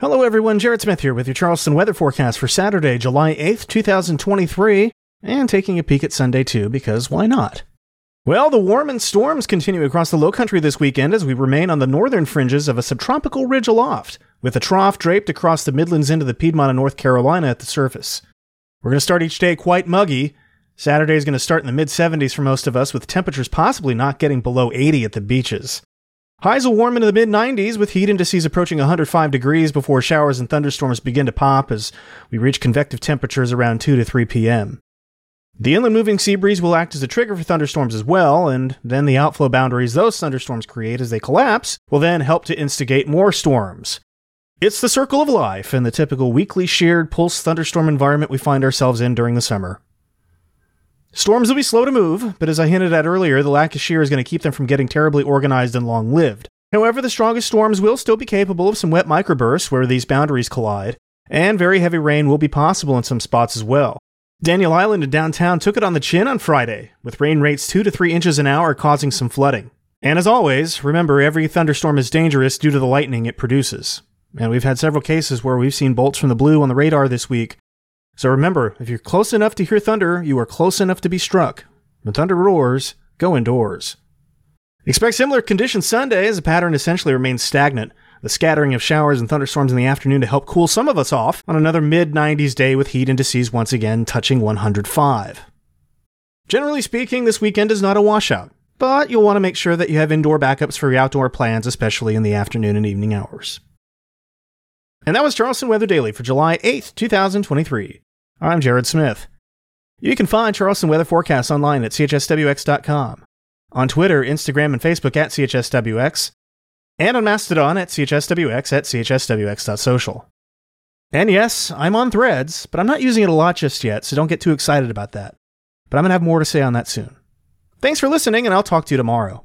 Hello, everyone. Jared Smith here with your Charleston weather forecast for Saturday, July 8th, 2023, and taking a peek at Sunday too, because why not? Well, the warm and storms continue across the low country this weekend as we remain on the northern fringes of a subtropical ridge aloft, with a trough draped across the Midlands into the Piedmont of North Carolina at the surface. We're going to start each day quite muggy. Saturday is going to start in the mid 70s for most of us, with temperatures possibly not getting below 80 at the beaches. Highs will warm into the mid 90s with heat indices approaching 105 degrees before showers and thunderstorms begin to pop as we reach convective temperatures around 2 to 3 p.m. The inland moving sea breeze will act as a trigger for thunderstorms as well, and then the outflow boundaries those thunderstorms create as they collapse will then help to instigate more storms. It's the circle of life and the typical weakly sheared pulse thunderstorm environment we find ourselves in during the summer. Storms will be slow to move, but as I hinted at earlier, the lack of shear is going to keep them from getting terribly organized and long lived. However, the strongest storms will still be capable of some wet microbursts where these boundaries collide, and very heavy rain will be possible in some spots as well. Daniel Island in downtown took it on the chin on Friday, with rain rates 2 to 3 inches an hour causing some flooding. And as always, remember every thunderstorm is dangerous due to the lightning it produces. And we've had several cases where we've seen bolts from the blue on the radar this week so remember, if you're close enough to hear thunder, you are close enough to be struck. When thunder roars, go indoors. Expect similar conditions Sunday as the pattern essentially remains stagnant. The scattering of showers and thunderstorms in the afternoon to help cool some of us off on another mid 90s day with heat indices once again touching 105. Generally speaking, this weekend is not a washout, but you'll want to make sure that you have indoor backups for your outdoor plans, especially in the afternoon and evening hours. And that was Charleston Weather Daily for July 8th, 2023. I'm Jared Smith. You can find Charleston weather forecasts online at chswx.com, on Twitter, Instagram, and Facebook at chswx, and on Mastodon at chswx at chswx.social. And yes, I'm on threads, but I'm not using it a lot just yet, so don't get too excited about that. But I'm going to have more to say on that soon. Thanks for listening, and I'll talk to you tomorrow.